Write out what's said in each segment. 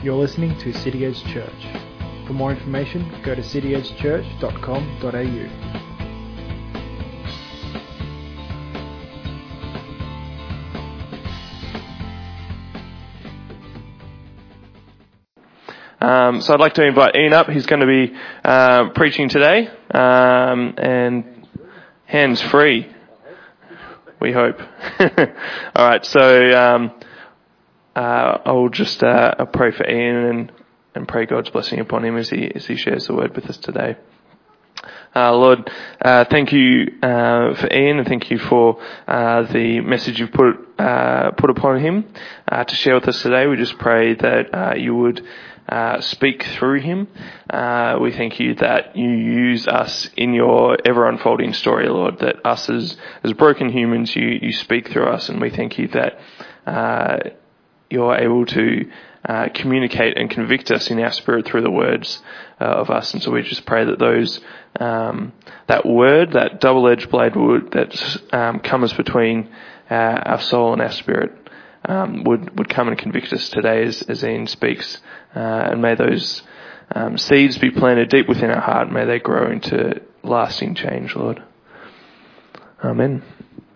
You're listening to City Edge Church. For more information, go to cityedgechurch.com.au. Um, so I'd like to invite Ian up. He's going to be uh, preaching today, um, and hands free. We hope. All right. So um, uh, I'll just uh, pray for Ian and, and pray God's blessing upon him as he as he shares the word with us today. Uh, Lord, uh, thank you uh, for Ian, and thank you for uh, the message you've put uh, put upon him uh, to share with us today. We just pray that you would speak through him. we thank you that you use us in your ever unfolding story, Lord. That us as as broken humans, you you speak through us, and we thank you that you're able to uh, communicate and convict us in our spirit through the words uh, of us. And so we just pray that those, um, that word, that double-edged blade would, that um, comes between uh, our soul and our spirit, um, would, would come and convict us today as, as Ian speaks. Uh, and may those um, seeds be planted deep within our heart. May they grow into lasting change, Lord. Amen.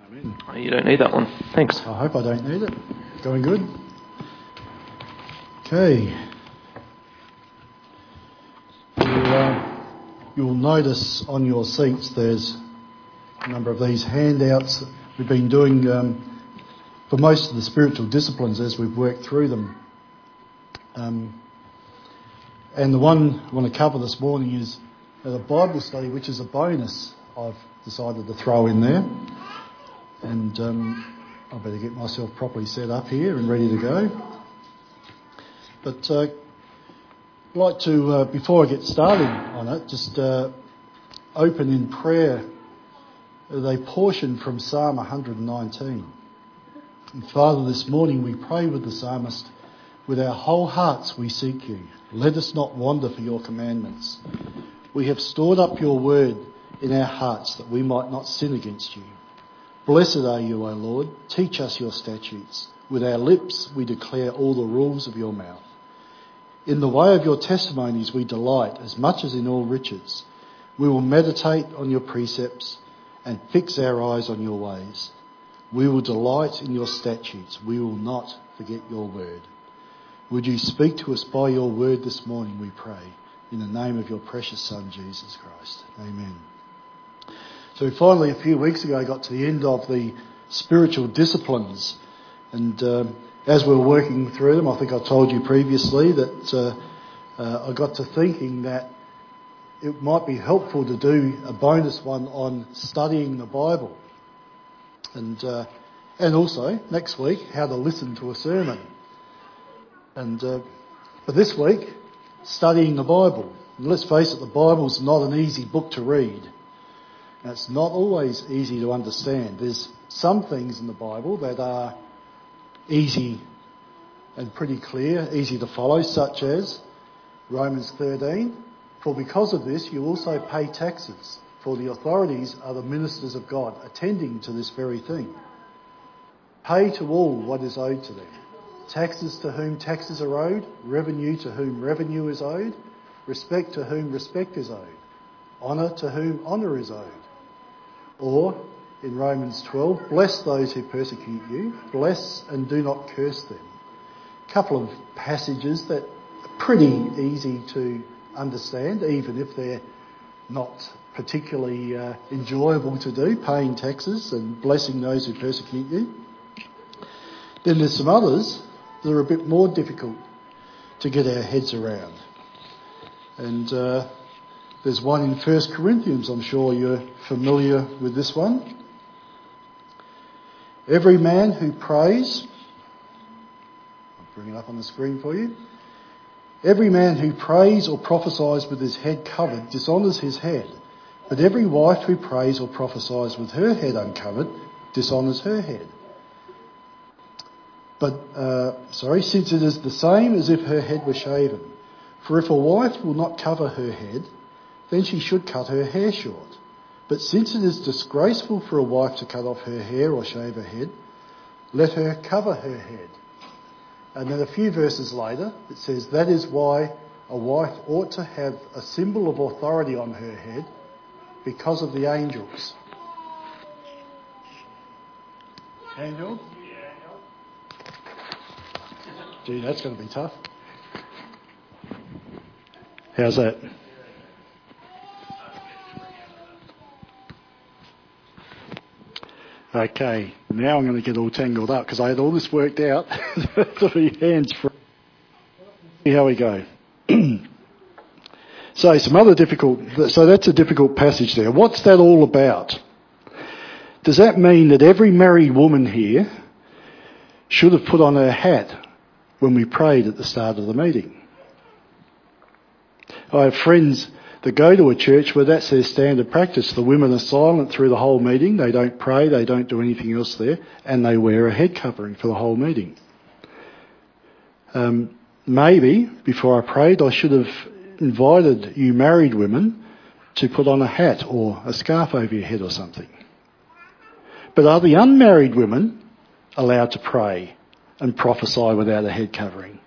Amen. You don't need that one. Thanks. I hope I don't need it. Going good? Okay. You'll, uh, you'll notice on your seats there's a number of these handouts we've been doing um, for most of the spiritual disciplines as we've worked through them. Um, and the one I want to cover this morning is the Bible study, which is a bonus I've decided to throw in there. And um, I better get myself properly set up here and ready to go. But uh, I'd like to, uh, before I get started on it, just uh, open in prayer a portion from Psalm 119. And Father, this morning we pray with the psalmist, with our whole hearts we seek you. Let us not wander for your commandments. We have stored up your word in our hearts that we might not sin against you. Blessed are you, O Lord. Teach us your statutes. With our lips we declare all the rules of your mouth. In the way of your testimonies we delight as much as in all riches. We will meditate on your precepts and fix our eyes on your ways. We will delight in your statutes. We will not forget your word. Would you speak to us by your word this morning, we pray, in the name of your precious Son, Jesus Christ. Amen. So finally, a few weeks ago, I got to the end of the spiritual disciplines. And um, as we were working through them, I think I told you previously that uh, uh, I got to thinking that it might be helpful to do a bonus one on studying the Bible. And, uh, and also, next week, how to listen to a sermon. And, uh, but this week, studying the Bible. And let's face it, the Bible's not an easy book to read. And it's not always easy to understand. There's some things in the Bible that are easy and pretty clear, easy to follow, such as Romans 13. For because of this, you also pay taxes, for the authorities are the ministers of God, attending to this very thing. Pay to all what is owed to them. Taxes to whom taxes are owed, revenue to whom revenue is owed, respect to whom respect is owed, honour to whom honour is owed. Or in Romans 12, bless those who persecute you, bless and do not curse them. A couple of passages that are pretty easy to understand, even if they're not particularly uh, enjoyable to do, paying taxes and blessing those who persecute you. Then there's some others that are a bit more difficult to get our heads around. And uh, there's one in 1 Corinthians, I'm sure you're familiar with this one. Every man who prays, I'll bring it up on the screen for you. Every man who prays or prophesies with his head covered dishonours his head. But every wife who prays or prophesies with her head uncovered dishonours her head. But, uh, sorry, since it is the same as if her head were shaven. For if a wife will not cover her head, then she should cut her hair short. But since it is disgraceful for a wife to cut off her hair or shave her head, let her cover her head. And then a few verses later, it says, That is why a wife ought to have a symbol of authority on her head because of the angels. Angel? Gee, that's going to be tough. How's that? Okay, now I'm going to get all tangled up because I had all this worked out be hands free. See how we go. so some other difficult. So that's a difficult passage there. What's that all about? Does that mean that every married woman here should have put on her hat when we prayed at the start of the meeting? I have friends that go to a church where that's their standard practice. The women are silent through the whole meeting. They don't pray. They don't do anything else there. And they wear a head covering for the whole meeting. Um, maybe before I prayed, I should have invited you married women to put on a hat or a scarf over your head or something. But are the unmarried women allowed to pray and prophesy without a head covering?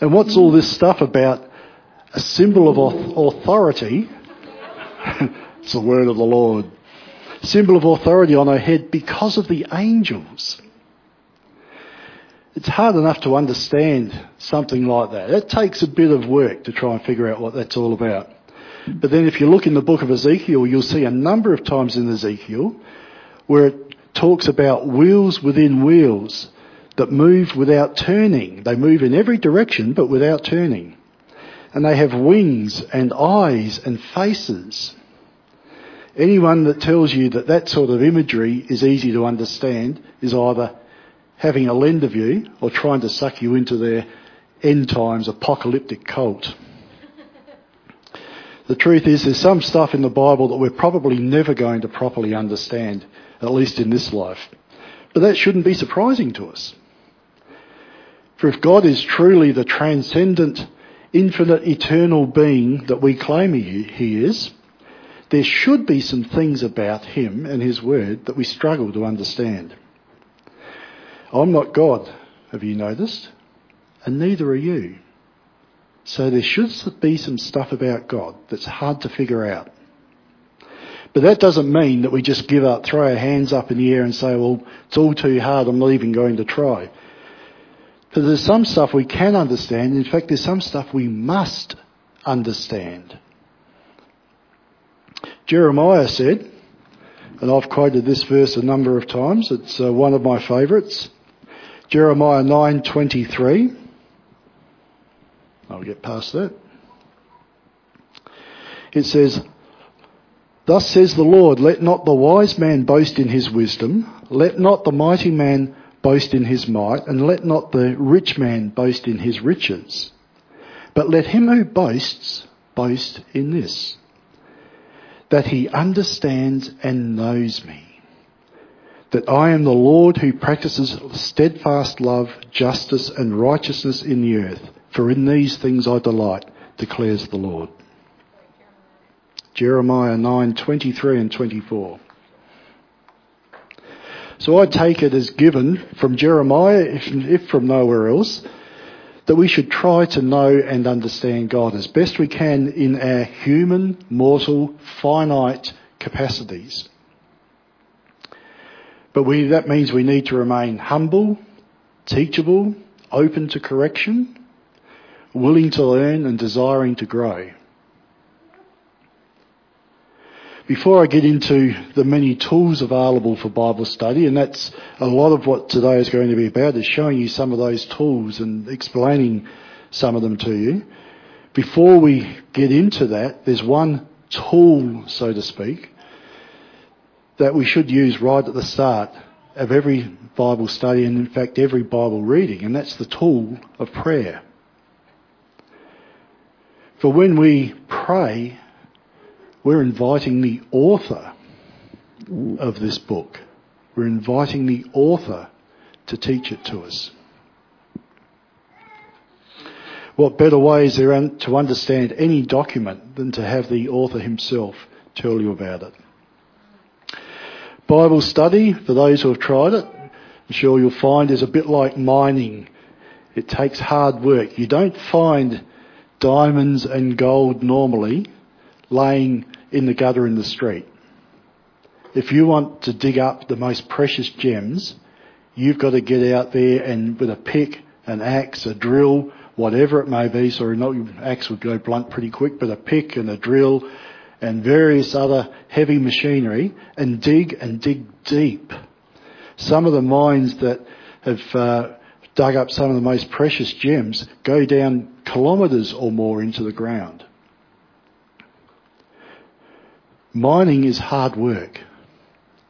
And what's all this stuff about a symbol of authority. it's the word of the Lord. Symbol of authority on her head because of the angels. It's hard enough to understand something like that. It takes a bit of work to try and figure out what that's all about. But then if you look in the book of Ezekiel, you'll see a number of times in Ezekiel where it talks about wheels within wheels that move without turning. They move in every direction but without turning and they have wings and eyes and faces. Anyone that tells you that that sort of imagery is easy to understand is either having a lend of you or trying to suck you into their end times apocalyptic cult. the truth is there's some stuff in the Bible that we're probably never going to properly understand, at least in this life. But that shouldn't be surprising to us. For if God is truly the transcendent infinite, eternal being that we claim he, is, there should be some things about him and his word that we struggle to understand. I'm not God, have you noticed? And neither are you. So there should be some stuff about God that's hard to figure out. But that doesn't mean that we just give up, throw our hands up in the air and say, well, it's all too hard, I'm not even going to try. Because there's some stuff we can understand. In fact, there's some stuff we must understand. Jeremiah said, and I've quoted this verse a number of times. It's uh, one of my favourites. Jeremiah 9:23. I'll get past that. It says, Thus says the Lord, let not the wise man boast in his wisdom, let not the mighty man boast in his might, and let not the rich man boast in his riches. But let him who boasts boast in this, that he understands and knows me, that I am the Lord who practices steadfast love, justice and righteousness in the earth, for in these things I delight, declares the Lord. Jeremiah 9:23 and 24. So I take it as given from Jeremiah, if, from nowhere else, that we should try to know and understand God as best we can in our human, mortal, finite capacities. But we, that means we need to remain humble, teachable, open to correction, willing to learn and desiring to grow. Before I get into the many tools available for Bible study, and that's a lot of what today is going to be about, is showing you some of those tools and explaining some of them to you. Before we get into that, there's one tool, so to speak, that we should use right at the start of every Bible study and in fact every Bible reading, and that's the tool of prayer. For when we pray, we're inviting the author of this book. We're inviting the author to teach it to us. What better way is there to understand any document than to have the author himself tell you about it? Bible study, for those who have tried it, I'm sure you'll find is a bit like mining. It takes hard work. You don't find diamonds and gold normally laying in the gutter in the street. If you want to dig up the most precious gems, you've got to get out there and with a pick, an axe, a drill, whatever it may be, sorry, not axe would go blunt pretty quick, but a pick and a drill and various other heavy machinery and dig and dig deep. Some of the mines that have uh, dug up some of the most precious gems go down kilometres or more into the ground. Mining is hard work,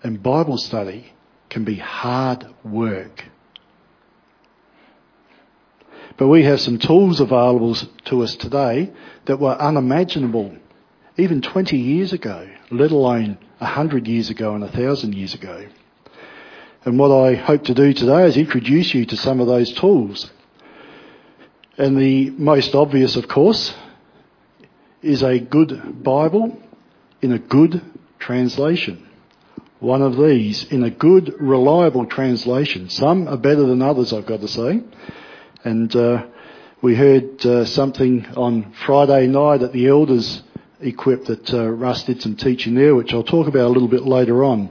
and Bible study can be hard work. But we have some tools available to us today that were unimaginable even 20 years ago, let alone 100 years ago and 1,000 years ago. And what I hope to do today is introduce you to some of those tools. And the most obvious, of course, is a good Bible in a good translation. One of these in a good, reliable translation. Some are better than others, I've got to say. And uh, we heard uh, something on Friday night at the elders equipped that uh, Russ did some teaching there, which I'll talk about a little bit later on.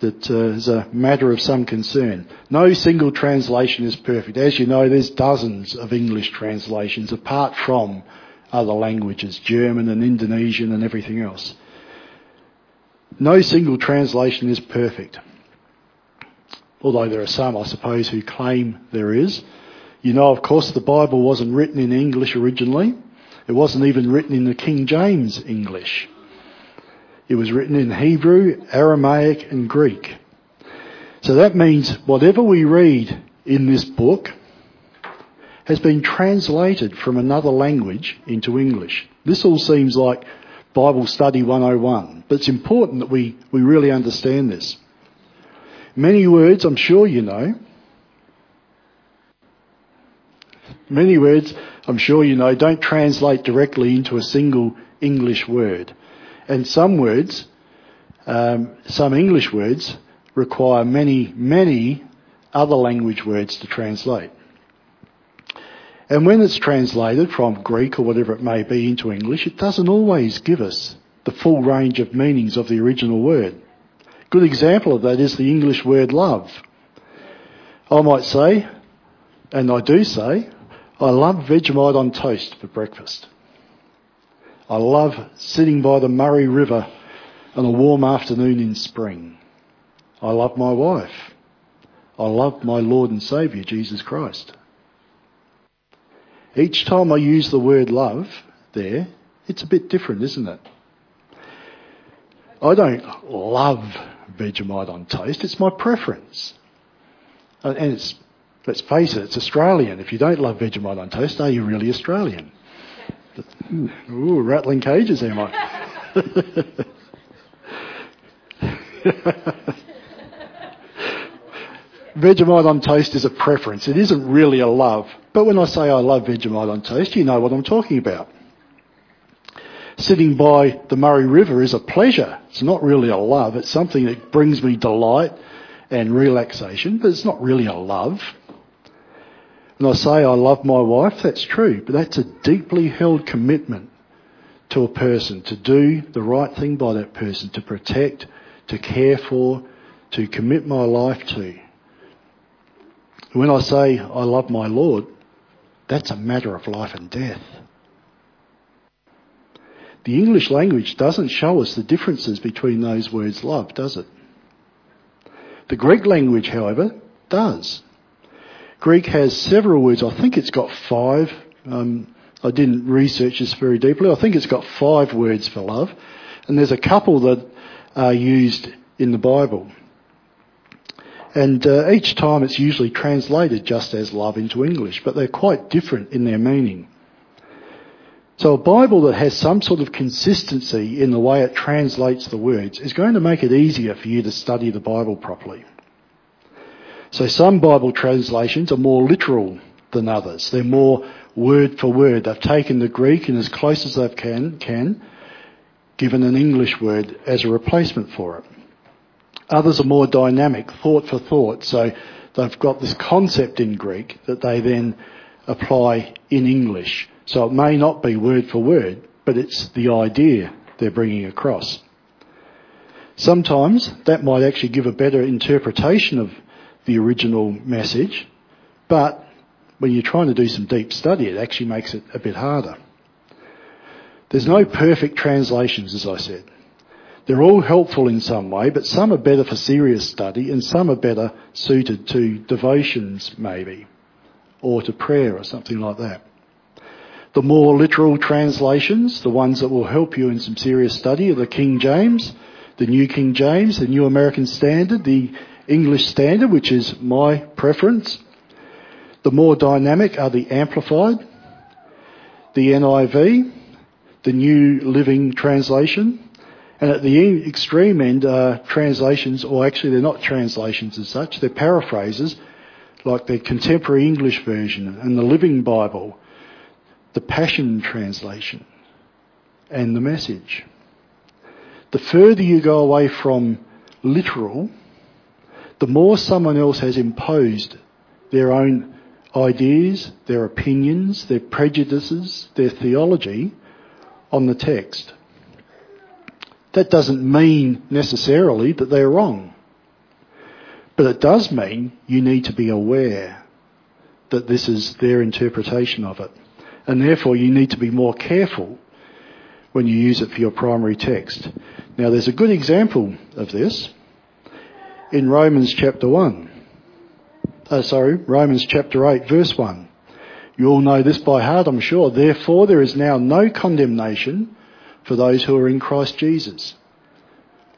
That uh, is a matter of some concern. No single translation is perfect. As you know, there's dozens of English translations apart from other languages, German and Indonesian and everything else. No single translation is perfect. Although there are some, I suppose, who claim there is. You know, of course, the Bible wasn't written in English originally. It wasn't even written in the King James English. It was written in Hebrew, Aramaic and Greek. So that means whatever we read in this book has been translated from another language into English. This all seems like Bible Study 101, but it's important that we, we really understand this. Many words, I'm sure you know, Many words, I'm sure you know, don't translate directly into a single English word. And some words, um, some English words, require many, many other language words to translate. And when it's translated from Greek or whatever it may be into English, it doesn't always give us the full range of meanings of the original word. Good example of that is the English word love. I might say, and I do say, I love Vegemite on toast for breakfast. I love sitting by the Murray River on a warm afternoon in spring. I love my wife. I love my Lord and Saviour, Jesus Christ. Each time I use the word love there, it's a bit different, isn't it? I don't love Vegemite on toast, it's my preference. And it's Let's face it, it's Australian. If you don't love Vegemite on toast, are you really Australian? Ooh, rattling cages, am I? Vegemite on toast is a preference. It isn't really a love. But when I say I love Vegemite on toast, you know what I'm talking about. Sitting by the Murray River is a pleasure. It's not really a love. It's something that brings me delight and relaxation, but it's not really a love. And I say I love my wife, that's true, but that's a deeply held commitment to a person to do the right thing by that person, to protect, to care for, to commit my life to. When I say I love my Lord, that's a matter of life and death. The English language doesn't show us the differences between those words love, does it? The Greek language, however, does. Greek has several words. I think it's got five. Um, I didn't research this very deeply. I think it's got five words for love. And there's a couple that are used in the Bible. And uh, each time it's usually translated just as love into English, but they're quite different in their meaning. So a Bible that has some sort of consistency in the way it translates the words is going to make it easier for you to study the Bible properly. So some Bible translations are more literal than others. They're more word for word. They've taken the Greek and as close as they can, can, given an English word as a replacement for it. Others are more dynamic, thought for thought. So they've got this concept in Greek that they then apply in English. So it may not be word for word, but it's the idea they're bringing across. Sometimes that might actually give a better interpretation of the original message, but when you're trying to do some deep study, it actually makes it a bit harder. There's no perfect translations, as I said. They're all helpful in some way, but some are better for serious study and some are better suited to devotions, maybe, or to prayer or something like that. The more literal translations, the ones that will help you in some serious study, are the King James, the New King James, the New American Standard, the English Standard, which is my preference. The more dynamic are the Amplified, the NIV, the New Living Translation, and at the extreme end are translations, or actually they're not translations as such, they're paraphrases, like the Contemporary English Version and the Living Bible, the Passion Translation, and the Message. The further you go away from literal, the more someone else has imposed their own ideas, their opinions, their prejudices, their theology on the text. That doesn't mean necessarily that they're wrong. But it does mean you need to be aware that this is their interpretation of it. And therefore you need to be more careful when you use it for your primary text. Now there's a good example of this in Romans chapter 1. Oh, sorry, Romans chapter 8 verse 1. You all know this by heart, I'm sure. Therefore there is now no condemnation for those who are in Christ Jesus.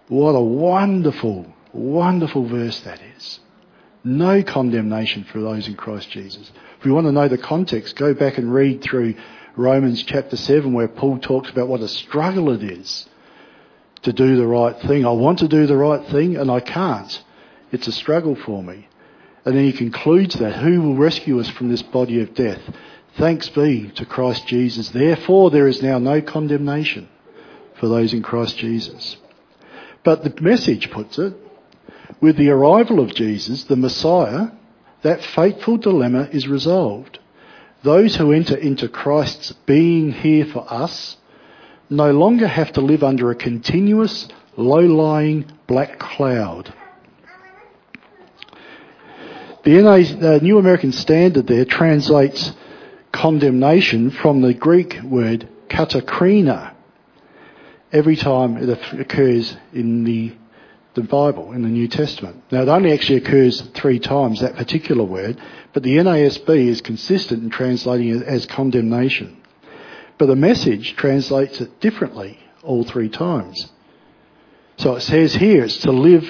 What a wonderful, wonderful verse that is. No condemnation for those in Christ Jesus. If you want to know the context, go back and read through Romans chapter 7 where Paul talks about what a struggle it is to do the right thing. I want to do the right thing and I can't. It's a struggle for me. And then he concludes that who will rescue us from this body of death? Thanks be to Christ Jesus. Therefore there is now no condemnation for those in Christ Jesus. But the message puts it, with the arrival of Jesus, the Messiah, that fateful dilemma is resolved. Those who enter into Christ's being here for us no longer have to live under a continuous, low-lying black cloud. The New American Standard there translates condemnation from the Greek word katakrima, every time it occurs in the, the Bible, in the New Testament. Now, it only actually occurs three times, that particular word, but the NASB is consistent in translating it as condemnation. But the message translates it differently all three times. So it says here it's to live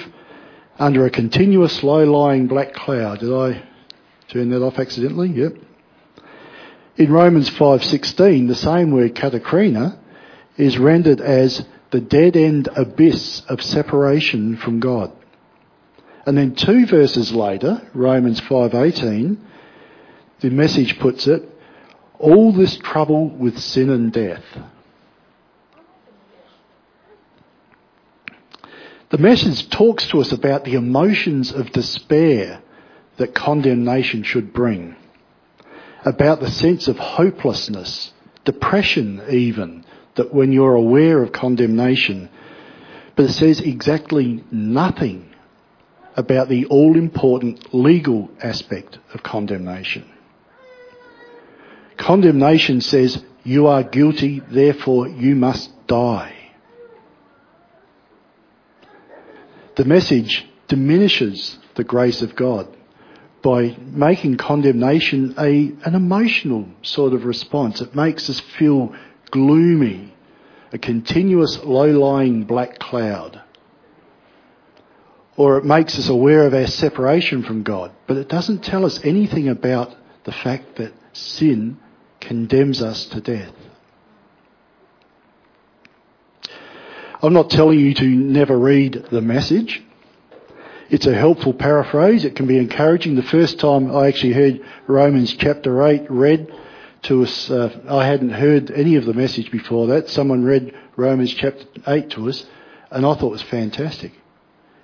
under a continuous low-lying black cloud. Did I turn that off accidentally? Yep. In Romans 5:16, the same word katakrima is rendered as the dead end abyss of separation from God. And then two verses later, Romans 5:18, the message puts it, all this trouble with sin and death. The message talks to us about the emotions of despair that condemnation should bring, about the sense of hopelessness, depression even, that when you're aware of condemnation, but it says exactly nothing about the all important legal aspect of condemnation. Condemnation says you are guilty, therefore you must die. The message diminishes the grace of God by making condemnation a, an emotional sort of response. It makes us feel gloomy, a continuous low-lying black cloud. Or it makes us aware of our separation from God, but it doesn't tell us anything about the fact that sin condemns us to death. I'm not telling you to never read the message. It's a helpful paraphrase. It can be encouraging. The first time I actually heard Romans chapter 8 read, to us. Uh, I hadn't heard any of the message before that. Someone read Romans chapter 8 to us, and I thought it was fantastic.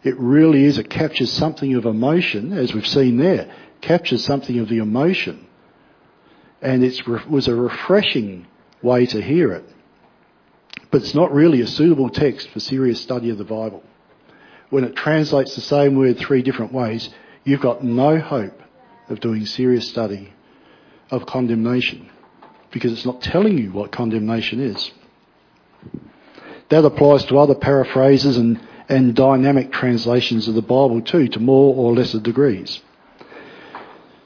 It really is. It captures something of emotion, as we've seen there. Captures something of the emotion. And it was a refreshing way to hear it. But it's not really a suitable text for serious study of the Bible. When it translates the same word three different ways, you've got no hope of doing serious study of condemnation because it's not telling you what condemnation is. That applies to other paraphrases and, and dynamic translations of the Bible too, to more or lesser degrees.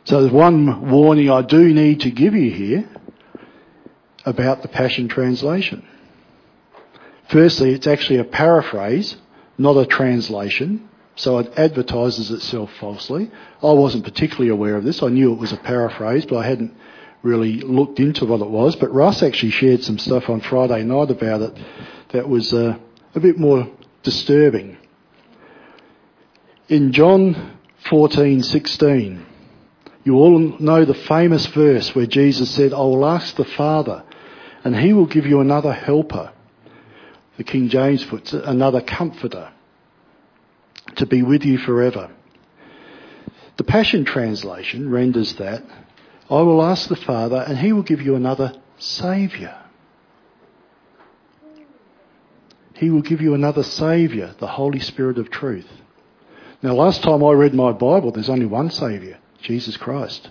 So there's one warning I do need to give you here about the Passion Translation. Firstly, it's actually a paraphrase, not a translation, so it advertises itself falsely. I wasn't particularly aware of this. I knew it was a paraphrase, but I hadn't really looked into what it was. But Russ actually shared some stuff on Friday night about it that was uh, a bit more disturbing. In John 14:16, you all know the famous verse where Jesus said, "I will ask the Father, and He will give you another helper." The King James puts it, another comforter to be with you forever. The Passion Translation renders that, I will ask the Father and he will give you another Saviour. He will give you another Saviour, the Holy Spirit of truth. Now last time I read my Bible, there's only one Saviour, Jesus Christ.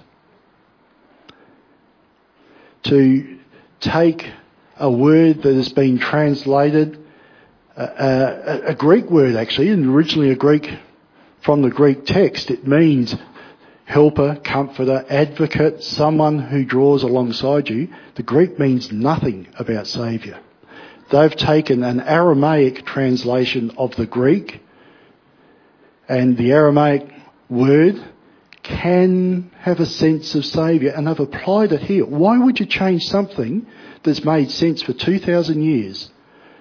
To take a word that has been translated a, a, Greek word actually, and originally a Greek from the Greek text. It means helper, comforter, advocate, someone who draws alongside you. The Greek means nothing about Saviour. They've taken an Aramaic translation of the Greek, and the Aramaic word can have a sense of Saviour, and they've applied it here. Why would you change something that's made sense for 2,000 years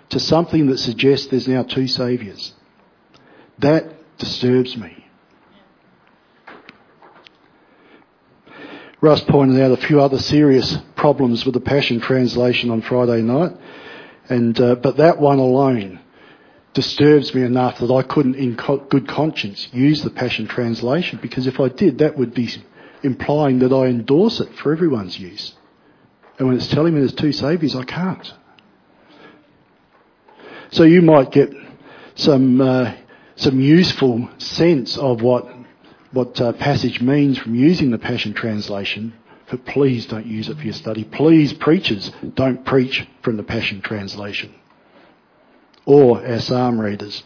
to something that suggests there's now two saviours. That disturbs me. Russ pointed out a few other serious problems with the Passion Translation on Friday night, and uh, but that one alone disturbs me enough that I couldn't, in co- good conscience, use the Passion Translation because if I did, that would be implying that I endorse it for everyone's use. And when it's telling me there's two saviours, I can't. So you might get some uh, some useful sense of what what uh, passage means from using the Passion Translation, but please don't use it for your study. Please, preachers, don't preach from the Passion Translation or our psalm readers.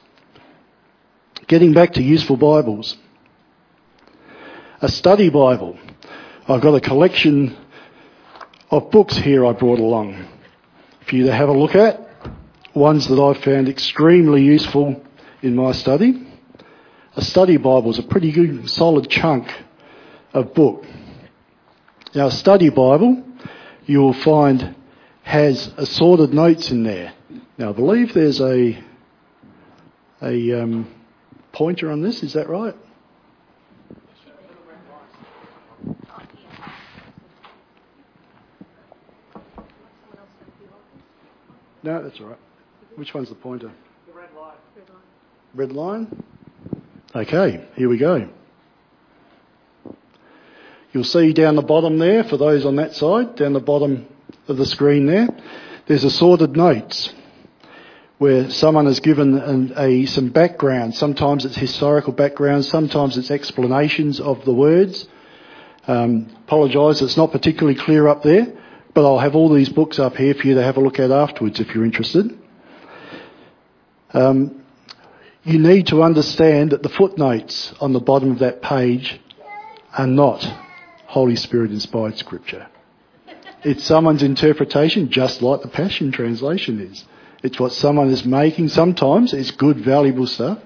Getting back to useful Bibles. A study Bible. I've got a collection of books here I brought along for you to have a look at ones that I've found extremely useful in my study. A study Bible is a pretty good, solid chunk of book. Now, a study Bible, you will find has assorted notes in there. Now, I believe there's a a um, pointer on this. Is that right? No, that's all right. Which one's the pointer? The red line. Red line? Okay, here we go. You'll see down the bottom there, for those on that side, down the bottom of the screen there, there's assorted notes where someone has given an, a, some background. Sometimes it's historical background, sometimes it's explanations of the words. Um, apologise, it's not particularly clear up there, but I'll have all these books up here for you to have a look at afterwards if you're interested. Um, you need to understand that the footnotes on the bottom of that page are not Holy Spirit inspired scripture. It's someone's interpretation, just like the Passion Translation is. It's what someone is making. Sometimes it's good, valuable stuff.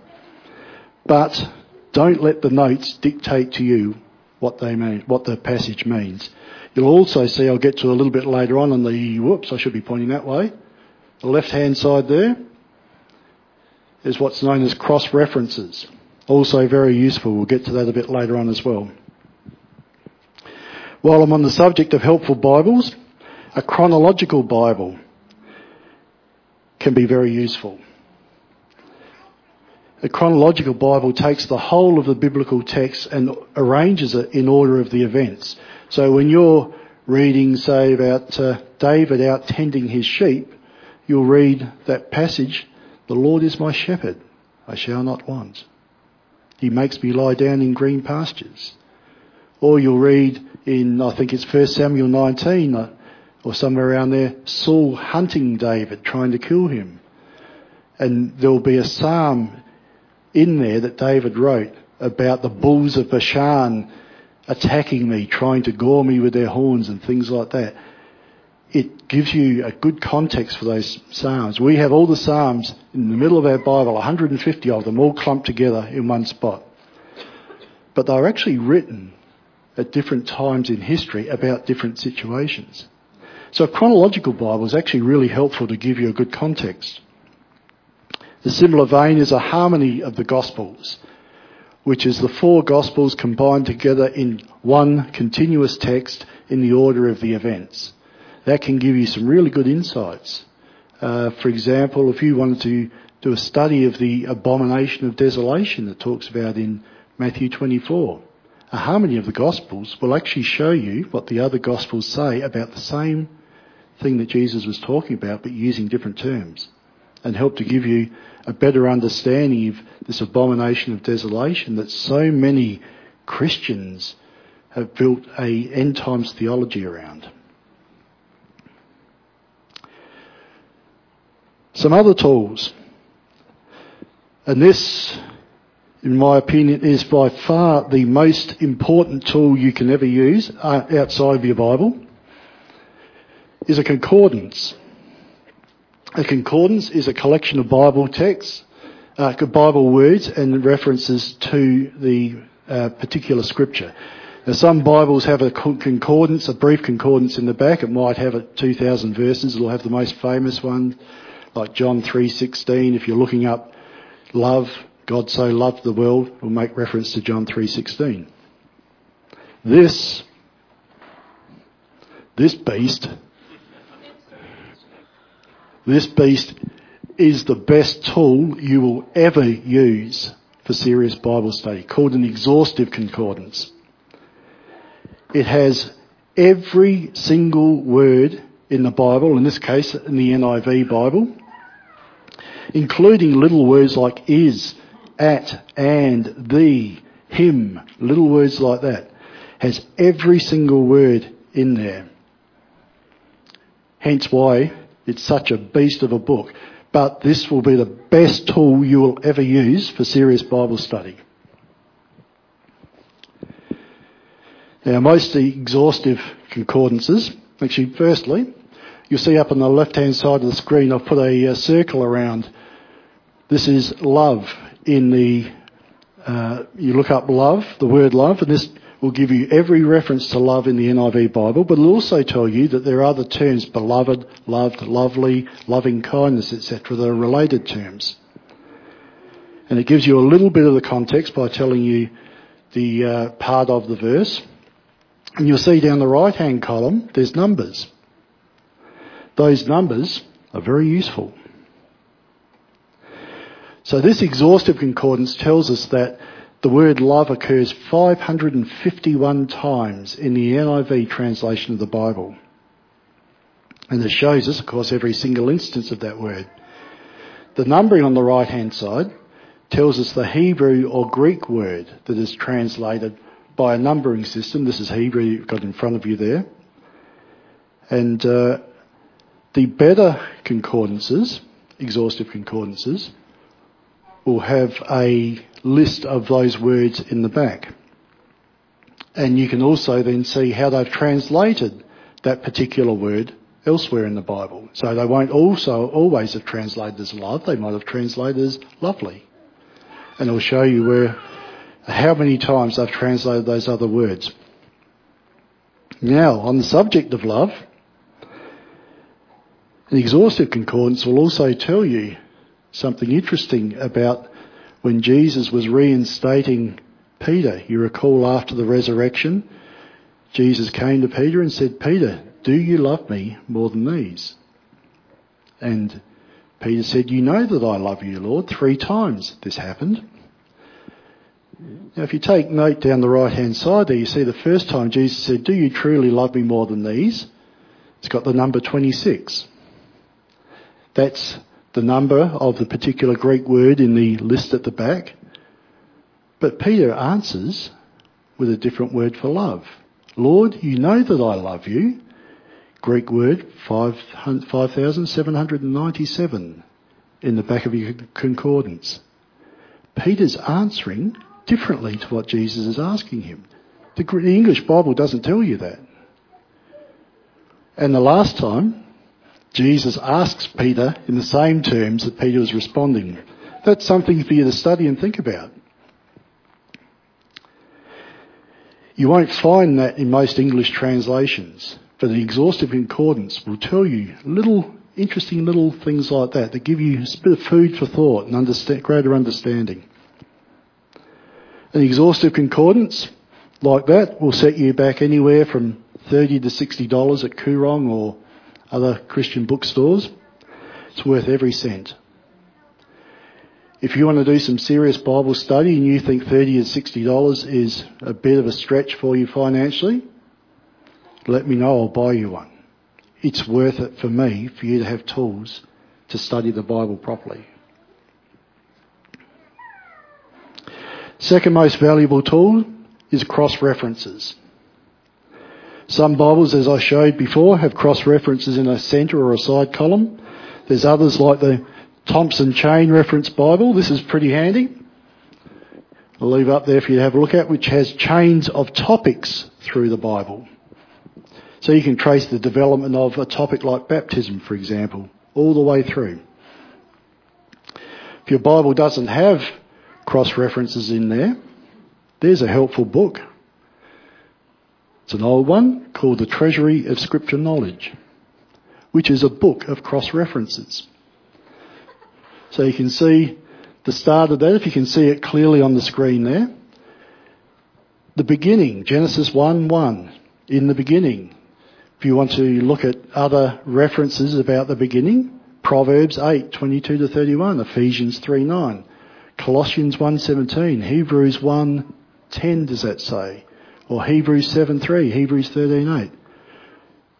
But don't let the notes dictate to you what they mean, what the passage means. You'll also see, I'll get to a little bit later on on the, whoops, I should be pointing that way. The left hand side there is what's known as cross references. Also very useful. We'll get to that a bit later on as well. While I'm on the subject of helpful Bibles, a chronological Bible can be very useful. A chronological Bible takes the whole of the biblical text and arranges it in order of the events. So when you're reading, say, about uh, David out tending his sheep, you'll read that passage, The Lord is my shepherd, I shall not want. He makes me lie down in green pastures. Or you'll read in, I think it's 1 Samuel 19, uh, or somewhere around there, Saul hunting David, trying to kill him. And there'll be a psalm in there that David wrote about the bulls of Bashan attacking me, trying to gore me with their horns and things like that. It gives you a good context for those psalms. We have all the psalms in the middle of our Bible, 150 of them, all clumped together in one spot. But they're actually written at different times in history about different situations. So a chronological Bible is actually really helpful to give you a good context. The similar vein is a harmony of the Gospels, which is the four Gospels combined together in one continuous text in the order of the events. That can give you some really good insights. Uh, for example, if you wanted to do a study of the abomination of desolation that talks about in Matthew 24, a harmony of the Gospels will actually show you what the other Gospels say about the same thing that Jesus was talking about, but using different terms, and help to give you a better understanding of this abomination of desolation that so many Christians have built a end times theology around. Some other tools. And this in my opinion, is by far the most important tool you can ever use uh, outside of your Bible, is a concordance. A concordance is a collection of Bible texts, uh, Bible words and references to the uh, particular scripture. Now some Bibles have a concordance, a brief concordance in the back. It might have a 2,000 verses. It'll have the most famous one, like John 3.16. If you're looking up love, God so loved the world will make reference to John 3:16. This this beast this beast is the best tool you will ever use for serious Bible study, called an exhaustive concordance. It has every single word in the Bible, in this case in the NIV Bible, including little words like is, at, and, the, him, little words like that, has every single word in there. Hence why it's such a beast of a book. But this will be the best tool you will ever use for serious Bible study. Now, most exhaustive concordances, actually, firstly, you'll see up on the left hand side of the screen, I've put a, circle around. This is love in the, uh, you look up love, the word love, and this will give you every reference to love in the NIV Bible, but it'll also tell you that there are other terms, beloved, loved, lovely, loving kindness, etc., that are related terms. And it gives you a little bit of the context by telling you the uh, part of the verse. And you'll see down the right hand column, there's numbers. Those numbers are very useful. So this exhaustive concordance tells us that the word love occurs 551 times in the NIV translation of the Bible. And it shows us, of course, every single instance of that word. The numbering on the right hand side tells us the Hebrew or Greek word that is translated by a numbering system. This is Hebrew you've got in front of you there. And uh, the better concordances, exhaustive concordances, will have a list of those words in the back. And you can also then see how they've translated that particular word elsewhere in the Bible. So they won't also always have translated as love, they might have translated as lovely. And it'll show you where, how many times they've translated those other words. Now, on the subject of love, an exhaustive concordance will also tell you something interesting about when Jesus was reinstating Peter. You recall after the resurrection, Jesus came to Peter and said, Peter, do you love me more than these? And Peter said, You know that I love you, Lord. Three times this happened. Now, if you take note down the right hand side there, you see the first time Jesus said, Do you truly love me more than these? It's got the number 26. That's the number of the particular Greek word in the list at the back. But Peter answers with a different word for love. Lord, you know that I love you. Greek word 5,797 in the back of your concordance. Peter's answering differently to what Jesus is asking him. The English Bible doesn't tell you that. And the last time, Jesus asks Peter in the same terms that Peter was responding. That's something for you to study and think about. You won't find that in most English translations, but the exhaustive concordance will tell you little interesting little things like that that give you a bit of food for thought and understand, greater understanding. An exhaustive concordance like that will set you back anywhere from 30 to $60 at Koorong or other Christian bookstores. It's worth every cent. If you want to do some serious Bible study and you think 30 to $60 is a bit of a stretch for you financially, let me know, I'll buy you one. It's worth it for me for you to have tools to study the Bible properly. Second most valuable tool is cross references. Some Bibles, as I showed before, have cross references in a centre or a side column. There's others like the Thompson Chain Reference Bible. This is pretty handy. I'll leave up there for you to have a look at, which has chains of topics through the Bible. So you can trace the development of a topic like baptism, for example, all the way through. If your Bible doesn't have cross references in there, there's a helpful book. It's an old one called The Treasury of Scripture Knowledge, which is a book of cross references. So you can see the start of that, if you can see it clearly on the screen there. The beginning, Genesis 1 1, in the beginning. If you want to look at other references about the beginning, Proverbs 8 22 to 31, Ephesians 3 9, Colossians 1 17, Hebrews 1 10 does that say? Or Hebrews 7 3, Hebrews 13.8.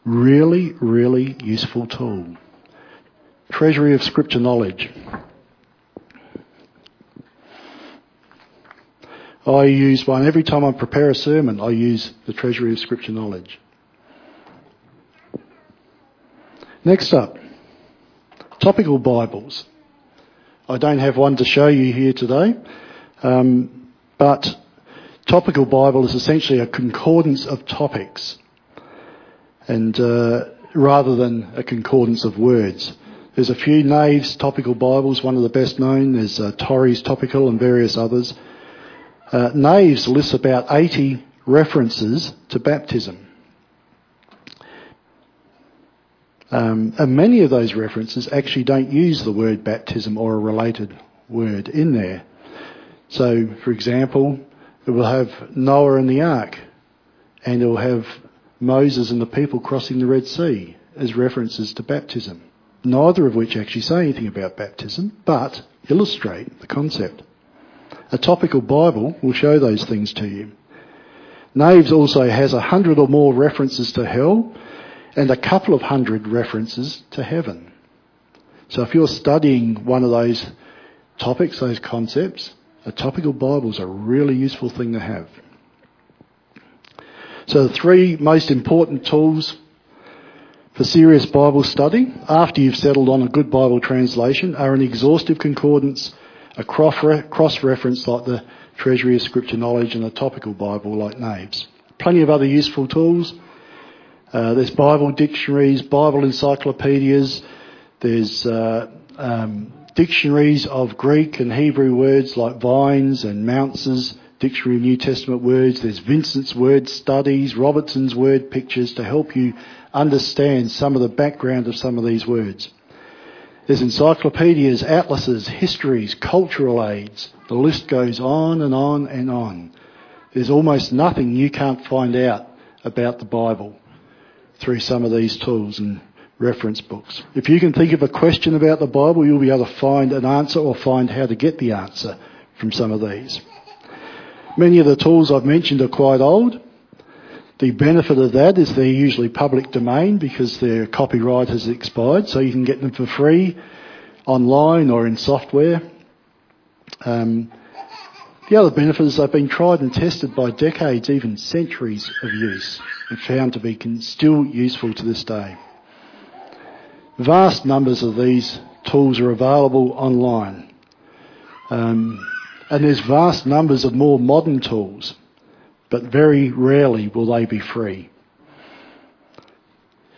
Really, really useful tool. Treasury of Scripture knowledge. I use one every time I prepare a sermon. I use the Treasury of Scripture knowledge. Next up, topical Bibles. I don't have one to show you here today, um, but topical Bible is essentially a concordance of topics, and uh, rather than a concordance of words. There's a few Nave's topical Bibles, one of the best known. is uh, Torrey's topical and various others. Uh, Nave's lists about 80 references to baptism. Um, and many of those references actually don't use the word baptism or a related word in there. So, for example, it will have Noah and the ark, and it will have Moses and the people crossing the Red Sea as references to baptism neither of which actually say anything about baptism, but illustrate the concept. A topical Bible will show those things to you. Naves also has a hundred or more references to hell and a couple of hundred references to heaven. So if you're studying one of those topics, those concepts, a topical Bible is a really useful thing to have. So the three most important tools for serious Bible study, after you've settled on a good Bible translation, are an exhaustive concordance, a cross reference like the Treasury of Scripture Knowledge, and a topical Bible like Naves. Plenty of other useful tools. Uh, there's Bible dictionaries, Bible encyclopedias, there's uh, um, dictionaries of Greek and Hebrew words like Vines and Mounce's Dictionary of New Testament Words. There's Vincent's Word Studies, Robertson's Word Pictures to help you understand some of the background of some of these words. There's encyclopedias, atlases, histories, cultural aids. The list goes on and on and on. There's almost nothing you can't find out about the Bible through some of these tools. And reference books. If you can think of a question about the Bible, you'll be able to find an answer or find how to get the answer from some of these. Many of the tools I've mentioned are quite old. The benefit of that is they're usually public domain because their copyright has expired, so you can get them for free online or in software. Um, the other benefit is they've been tried and tested by decades, even centuries of use, and found to be still useful to this day. Vast numbers of these tools are available online. Um, and there's vast numbers of more modern tools, but very rarely will they be free.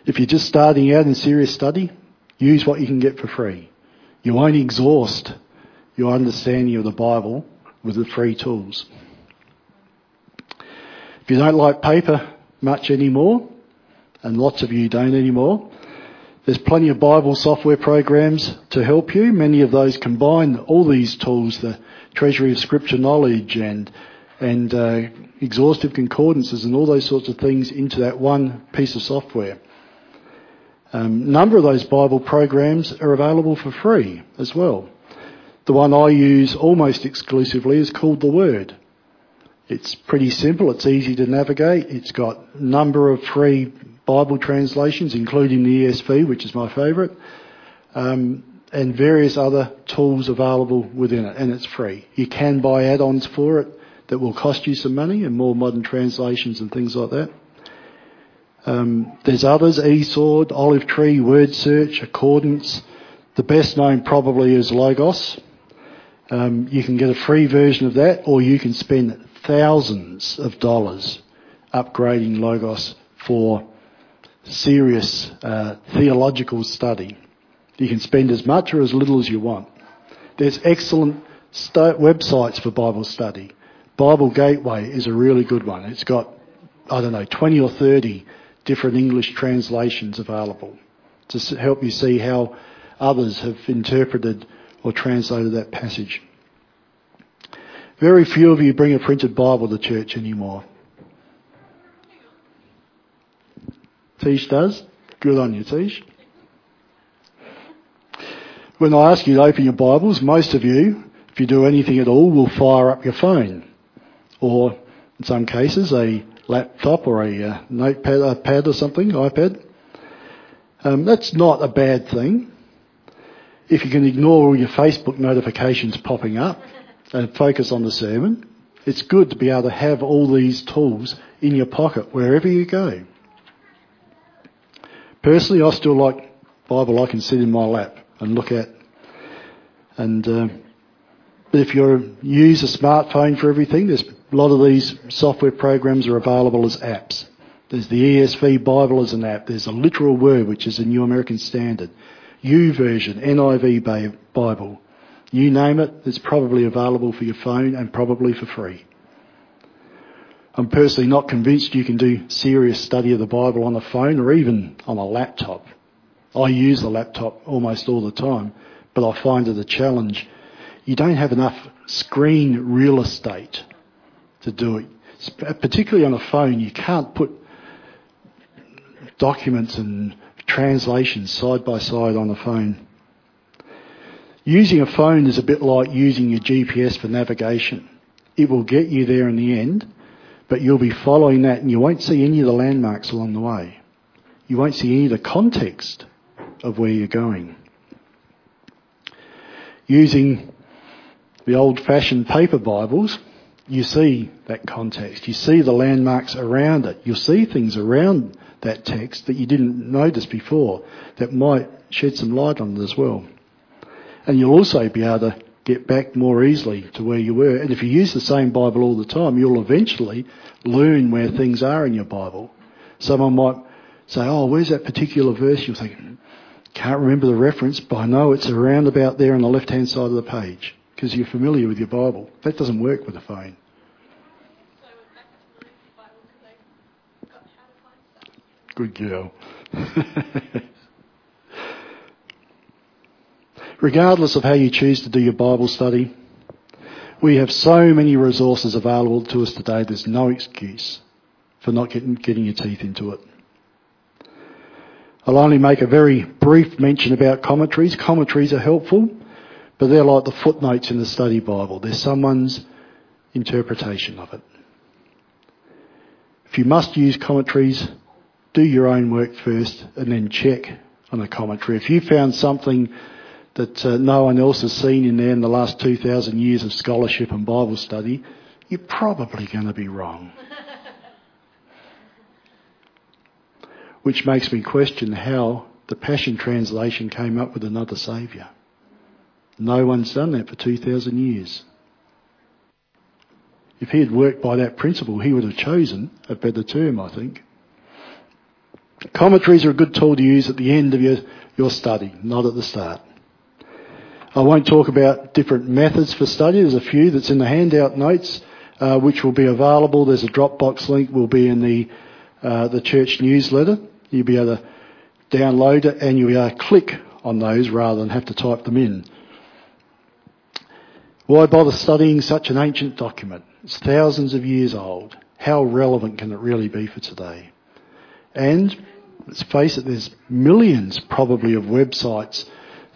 If you're just starting out in serious study, use what you can get for free. You won't exhaust your understanding of the Bible with the free tools. If you don't like paper much anymore, and lots of you don't anymore, there's plenty of Bible software programs to help you. Many of those combine all these tools, the treasury of scripture knowledge and and uh, exhaustive concordances and all those sorts of things into that one piece of software. A um, number of those Bible programs are available for free as well. The one I use almost exclusively is called The Word. It's pretty simple, it's easy to navigate, it's got a number of free Bible translations, including the ESV, which is my favourite, um, and various other tools available within it, and it's free. You can buy add-ons for it that will cost you some money, and more modern translations and things like that. Um, there's others, eSword, Olive Tree, Word Search, Accordance. The best known probably is Logos. Um, you can get a free version of that, or you can spend thousands of dollars upgrading Logos for serious uh, theological study. You can spend as much or as little as you want. There's excellent st- websites for Bible study. Bible Gateway is a really good one. It's got, I don't know, 20 or 30 different English translations available to help you see how others have interpreted or translated that passage. Very few of you bring a printed Bible to church anymore. Tish does. Good on you, Tish. When I ask you to open your Bibles, most of you, if you do anything at all, will fire up your phone. Or, in some cases, a laptop or a uh, notepad a pad or something, iPad. Um, that's not a bad thing. If you can ignore all your Facebook notifications popping up and focus on the sermon, it's good to be able to have all these tools in your pocket wherever you go. Personally, I still like Bible I can sit in my lap and look at. And uh, if you use a smartphone for everything, there's a lot of these software programs are available as apps. There's the ESV Bible as an app. There's a literal word, which is a New American Standard. YouVersion, NIV Bible. You name it, it's probably available for your phone and probably for free. I'm personally not convinced you can do serious study of the Bible on a phone or even on a laptop. I use the laptop almost all the time, but I find it a challenge. You don't have enough screen real estate to do it. Particularly on a phone, you can't put documents and translations side by side on a phone. Using a phone is a bit like using your GPS for navigation. It will get you there in the end, but you'll be following that and you won't see any of the landmarks along the way. You won't see any of the context of where you're going. Using the old fashioned paper Bibles, you see that context. You see the landmarks around it. You'll see things around that text that you didn't notice before that might shed some light on it as well. And you'll also be able to get back more easily to where you were. And if you use the same Bible all the time, you'll eventually learn where things are in your Bible. Someone might say, oh, where's that particular verse? You'll think, can't remember the reference, but I know it's around about there on the left-hand side of the page because you're familiar with your Bible. That doesn't work with a phone. Good girl. regardless of how you choose to do your Bible study, we have so many resources available to us today, there's no excuse for not getting, getting your teeth into it. I'll only make a very brief mention about commentaries. Commentaries are helpful, but they're like the footnotes in the study Bible. They're someone's interpretation of it. If you must use commentaries, do your own work first and then check on a commentary. If you found something that uh, no one else has seen in there in the last 2,000 years of scholarship and Bible study, you're probably going to be wrong. Which makes me question how the Passion Translation came up with another Saviour. No one's done that for 2,000 years. If he had worked by that principle, he would have chosen a better term, I think. Commentaries are a good tool to use at the end of your, your study, not at the start. I won't talk about different methods for study. There's a few that's in the handout notes, uh, which will be available. There's a Dropbox link will be in the uh, the church newsletter. You'll be able to download it and you'll be able to click on those rather than have to type them in. Why bother studying such an ancient document? It's thousands of years old. How relevant can it really be for today? And let's face it, there's millions probably of websites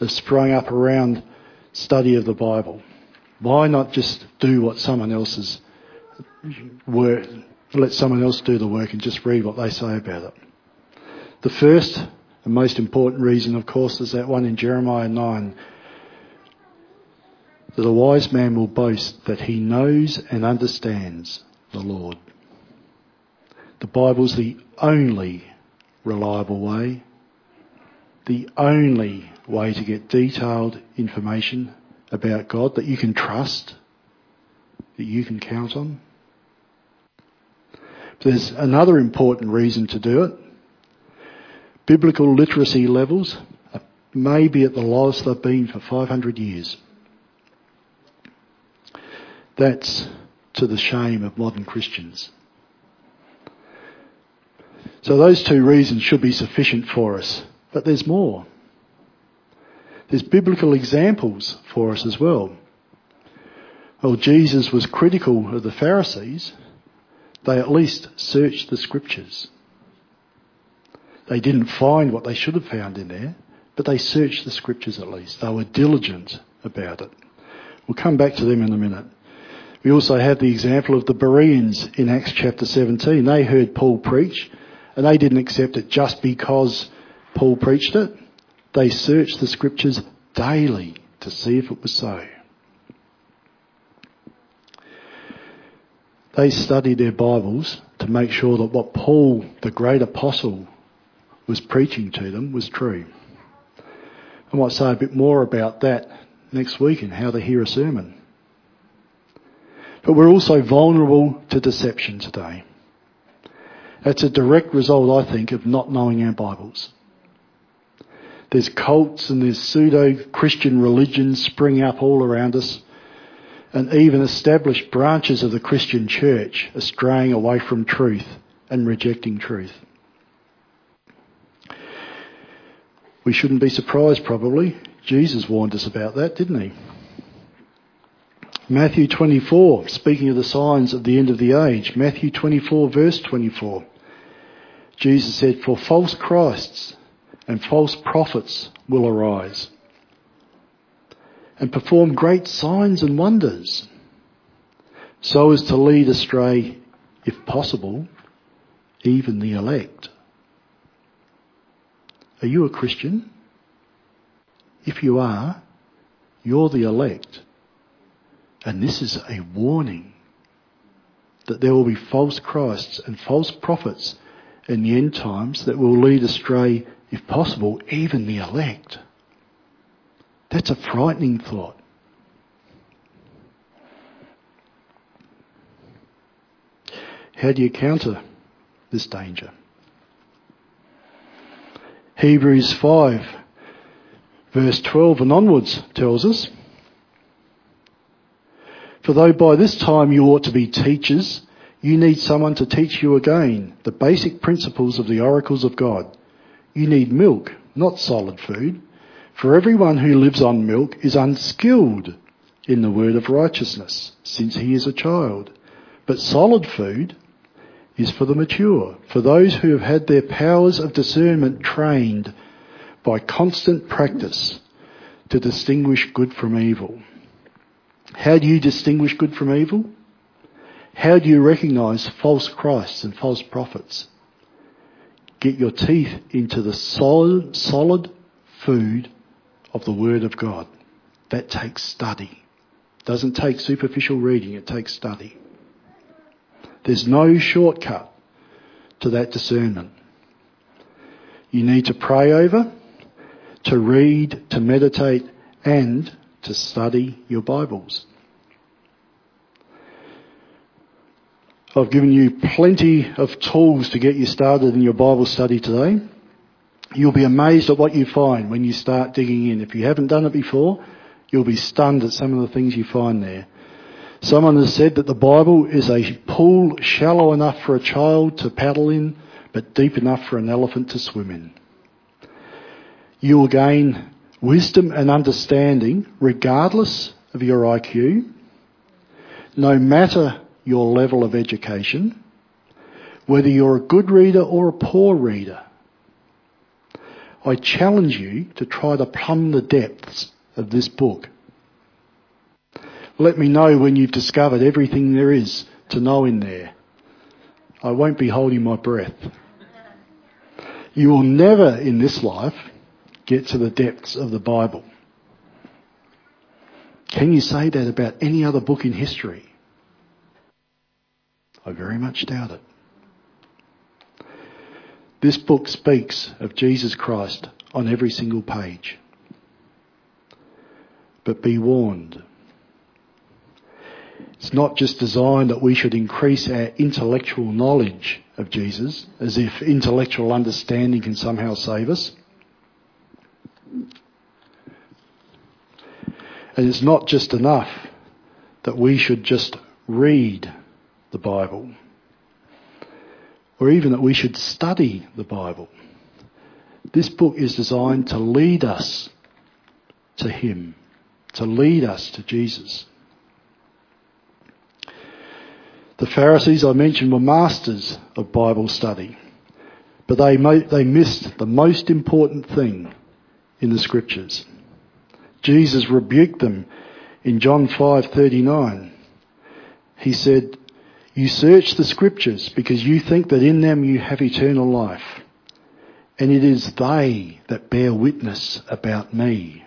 that sprung up around study of the Bible. Why not just do what someone else's work, let someone else do the work and just read what they say about it? The first and most important reason, of course, is that one in Jeremiah 9 that a wise man will boast that he knows and understands the Lord. The Bible's the only reliable way, the only way to get detailed information about God that you can trust, that you can count on. There's another important reason to do it. Biblical literacy levels may be at the lowest they've been for 500 years. That's to the shame of modern Christians. So those two reasons should be sufficient for us. But there's more. There's biblical examples for us as well. Well, Jesus was critical of the Pharisees. They at least searched the scriptures. They didn't find what they should have found in there, but they searched the scriptures at least. They were diligent about it. We'll come back to them in a minute. We also have the example of the Bereans in Acts chapter 17. They heard Paul preach and they didn't accept it just because Paul preached it. They searched the scriptures daily to see if it was so. They studied their Bibles to make sure that what Paul, the great apostle, was preaching to them was true. I might say a bit more about that next week and how to hear a sermon. But we're also vulnerable to deception today. That's a direct result, I think, of not knowing our Bibles. There's cults and there's pseudo Christian religions spring up all around us, and even established branches of the Christian church are straying away from truth and rejecting truth. We shouldn't be surprised, probably. Jesus warned us about that, didn't he? Matthew 24, speaking of the signs of the end of the age, Matthew 24, verse 24. Jesus said, For false Christs and false prophets will arise and perform great signs and wonders, so as to lead astray, if possible, even the elect. Are you a Christian? If you are, you're the elect. And this is a warning that there will be false Christs and false prophets in the end times that will lead astray, if possible, even the elect. That's a frightening thought. How do you counter this danger? Hebrews 5, verse 12 and onwards tells us For though by this time you ought to be teachers, you need someone to teach you again the basic principles of the oracles of God. You need milk, not solid food. For everyone who lives on milk is unskilled in the word of righteousness, since he is a child. But solid food is for the mature, for those who have had their powers of discernment trained by constant practice to distinguish good from evil. How do you distinguish good from evil? How do you recognize false Christs and false prophets? Get your teeth into the solid, solid food of the Word of God. That takes study. Doesn't take superficial reading, it takes study. There's no shortcut to that discernment. You need to pray over, to read, to meditate, and to study your Bibles. I've given you plenty of tools to get you started in your Bible study today. You'll be amazed at what you find when you start digging in. If you haven't done it before, you'll be stunned at some of the things you find there. Someone has said that the Bible is a pool shallow enough for a child to paddle in, but deep enough for an elephant to swim in. You will gain wisdom and understanding regardless of your IQ, no matter your level of education, whether you're a good reader or a poor reader. I challenge you to try to plumb the depths of this book. Let me know when you've discovered everything there is to know in there. I won't be holding my breath. You will never in this life get to the depths of the Bible. Can you say that about any other book in history? I very much doubt it. This book speaks of Jesus Christ on every single page. But be warned. It's not just designed that we should increase our intellectual knowledge of Jesus, as if intellectual understanding can somehow save us. And it's not just enough that we should just read the Bible, or even that we should study the Bible. This book is designed to lead us to Him, to lead us to Jesus. The Pharisees I mentioned were masters of Bible study, but they, they missed the most important thing in the scriptures. Jesus rebuked them in John 5:39. He said, "You search the scriptures because you think that in them you have eternal life, and it is they that bear witness about me.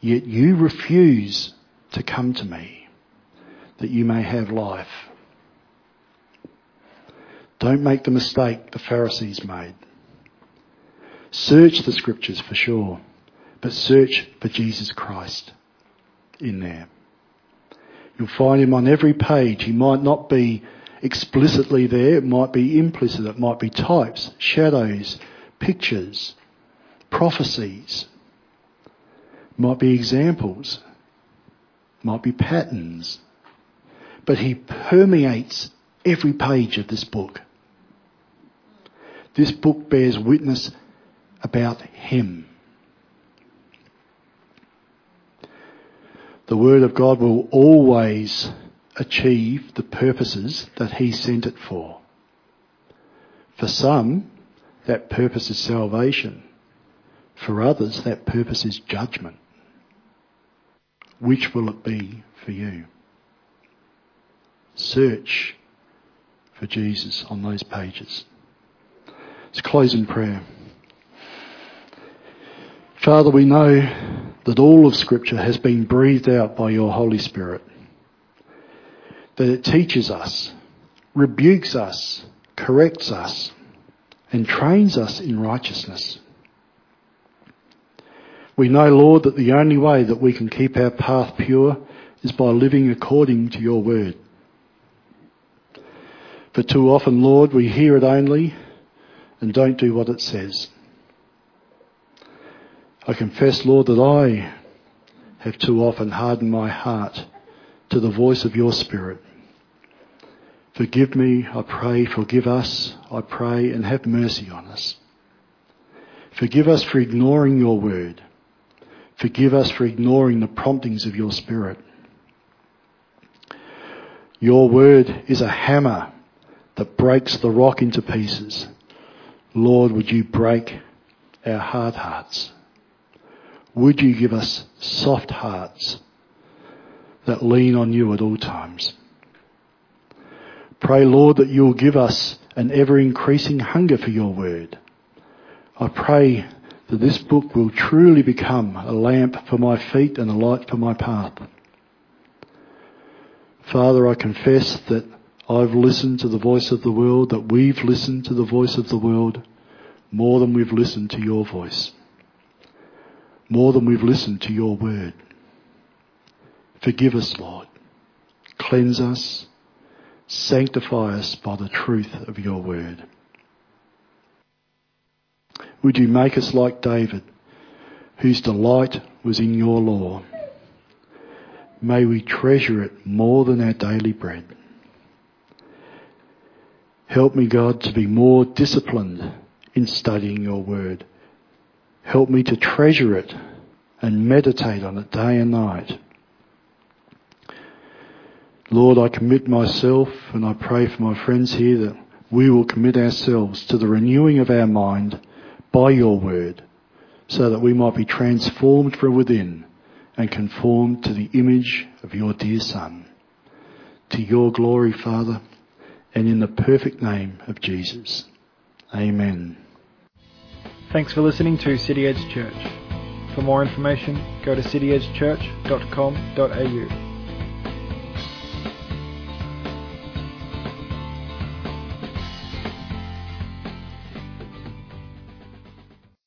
Yet you refuse to come to me that you may have life." Don't make the mistake the Pharisees made. Search the scriptures for sure, but search for Jesus Christ in there. You'll find him on every page. He might not be explicitly there, it might be implicit, it might be types, shadows, pictures, prophecies, it might be examples, it might be patterns. But he permeates every page of this book. This book bears witness about Him. The Word of God will always achieve the purposes that He sent it for. For some, that purpose is salvation. For others, that purpose is judgment. Which will it be for you? Search for Jesus on those pages. Let's close in prayer. Father, we know that all of Scripture has been breathed out by your Holy Spirit. That it teaches us, rebukes us, corrects us, and trains us in righteousness. We know, Lord, that the only way that we can keep our path pure is by living according to your word. For too often, Lord, we hear it only and don't do what it says. I confess, Lord, that I have too often hardened my heart to the voice of your Spirit. Forgive me, I pray, forgive us, I pray, and have mercy on us. Forgive us for ignoring your word. Forgive us for ignoring the promptings of your Spirit. Your word is a hammer that breaks the rock into pieces. Lord, would you break our hard hearts? Would you give us soft hearts that lean on you at all times? Pray, Lord, that you'll give us an ever increasing hunger for your word. I pray that this book will truly become a lamp for my feet and a light for my path. Father, I confess that I've listened to the voice of the world, that we've listened to the voice of the world more than we've listened to your voice, more than we've listened to your word. Forgive us, Lord. Cleanse us. Sanctify us by the truth of your word. Would you make us like David, whose delight was in your law? May we treasure it more than our daily bread. Help me, God, to be more disciplined in studying your word. Help me to treasure it and meditate on it day and night. Lord, I commit myself and I pray for my friends here that we will commit ourselves to the renewing of our mind by your word so that we might be transformed from within and conformed to the image of your dear Son. To your glory, Father, and in the perfect name of Jesus. Amen. Thanks for listening to City Edge Church. For more information, go to cityedgechurch.com.au.